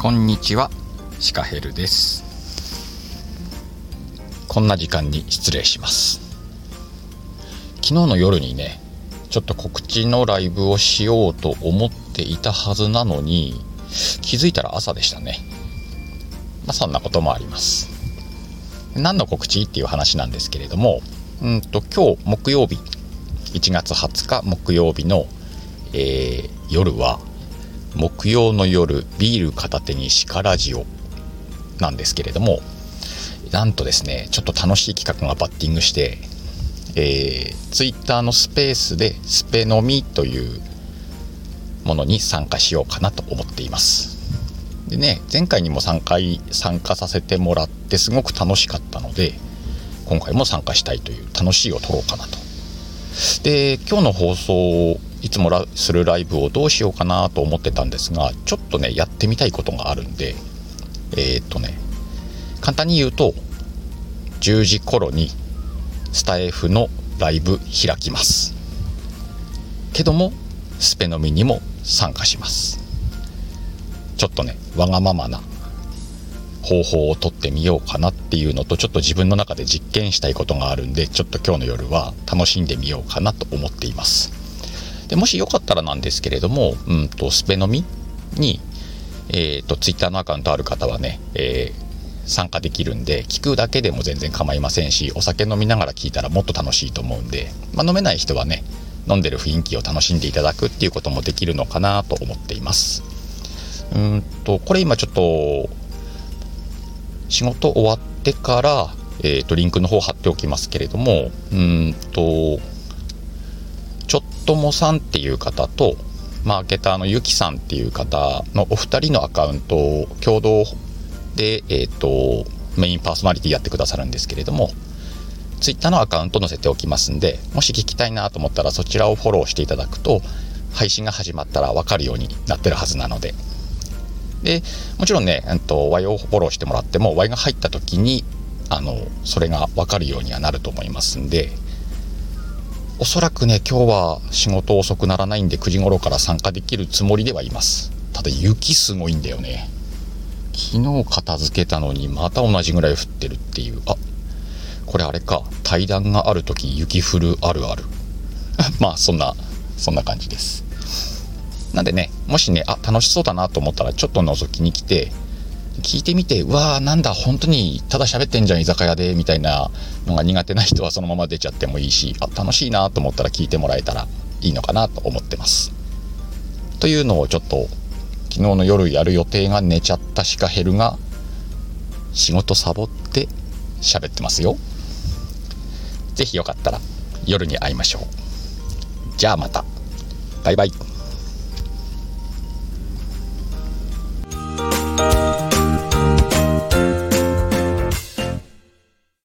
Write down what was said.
こんにちは。シカヘルです。こんな時間に失礼します。昨日の夜にねちょっと告知のライブをしようと思っていたはずなのに気づいたら朝でしたね。まあそんなこともあります。何の告知っていう話なんですけれどもうんと今日木曜日1月20日木曜日の、えー、夜は木曜の夜ビール片手に鹿ラジオなんですけれどもなんとですねちょっと楽しい企画がバッティングして、えー、ツイッターのスペースでスペ飲みというものに参加しようかなと思っています。でね前回にも3回参加させてもらってすごく楽しかったので今回も参加したいという楽しいを取ろうかなと。で今日の放送いつもするライブをどうしようかなと思ってたんですがちょっとねやってみたいことがあるんでえー、っとね簡単に言うと10時頃にスタイフのライブ開きます。けどもスペ飲みにも参加します。ちょっとねわがままな方法をとってみようかなっていうのとちょっと自分の中で実験したいことがあるんでちょっと今日の夜は楽しんでみようかなと思っています。でもしよかったらなんですけれども、うんと、スペ飲みに、えーと、ツイッターのアカウントある方はね、えー、参加できるんで聞くだけでも全然構いませんしお酒飲みながら聞いたらもっと楽しいと思うんで、まあ、飲めない人はね飲んでる雰囲気を楽しんでいただくっていうこともできるのかなと思っています。うんとこれ今ちょっと仕事終わってから、えー、とリンクの方貼っておきますけれどもうんとともさんっていう方とマーケターのゆきさんっていう方のお二人のアカウントを共同で、えーと、メインパーソナリティやってくださるんですけれどもツイッターのアカウント載せておきますんでもし聞きたいなと思ったらそちらをフォローしていただくと配信が始まったら分かるようになってるはずなので。でもちろんね、えっと、Y をフォローしてもらっても Y が入った時にあのそれが分かるようにはなると思いますんでおそらくね今日は仕事遅くならないんで9時頃から参加できるつもりではいます。ただ雪すごいんだよね。昨日片付けたのにまた同じぐらい降ってるっていう。あこれあれか。対談がある時雪降るあるある。まあそんなそんな感じです。なんでねもしねあ楽しそうだなと思ったらちょっと覗きに来て聞いてみてうわーなんだ本当にただ喋ってんじゃん居酒屋でみたいなのが苦手な人はそのまま出ちゃってもいいしあ楽しいなと思ったら聞いてもらえたらいいのかなと思ってます。というのをちょっと昨日の夜やる予定が寝ちゃったシカヘルが仕事サボって喋ってますよ。是非よかったら夜に会いましょう。じゃあまた。バイバイ。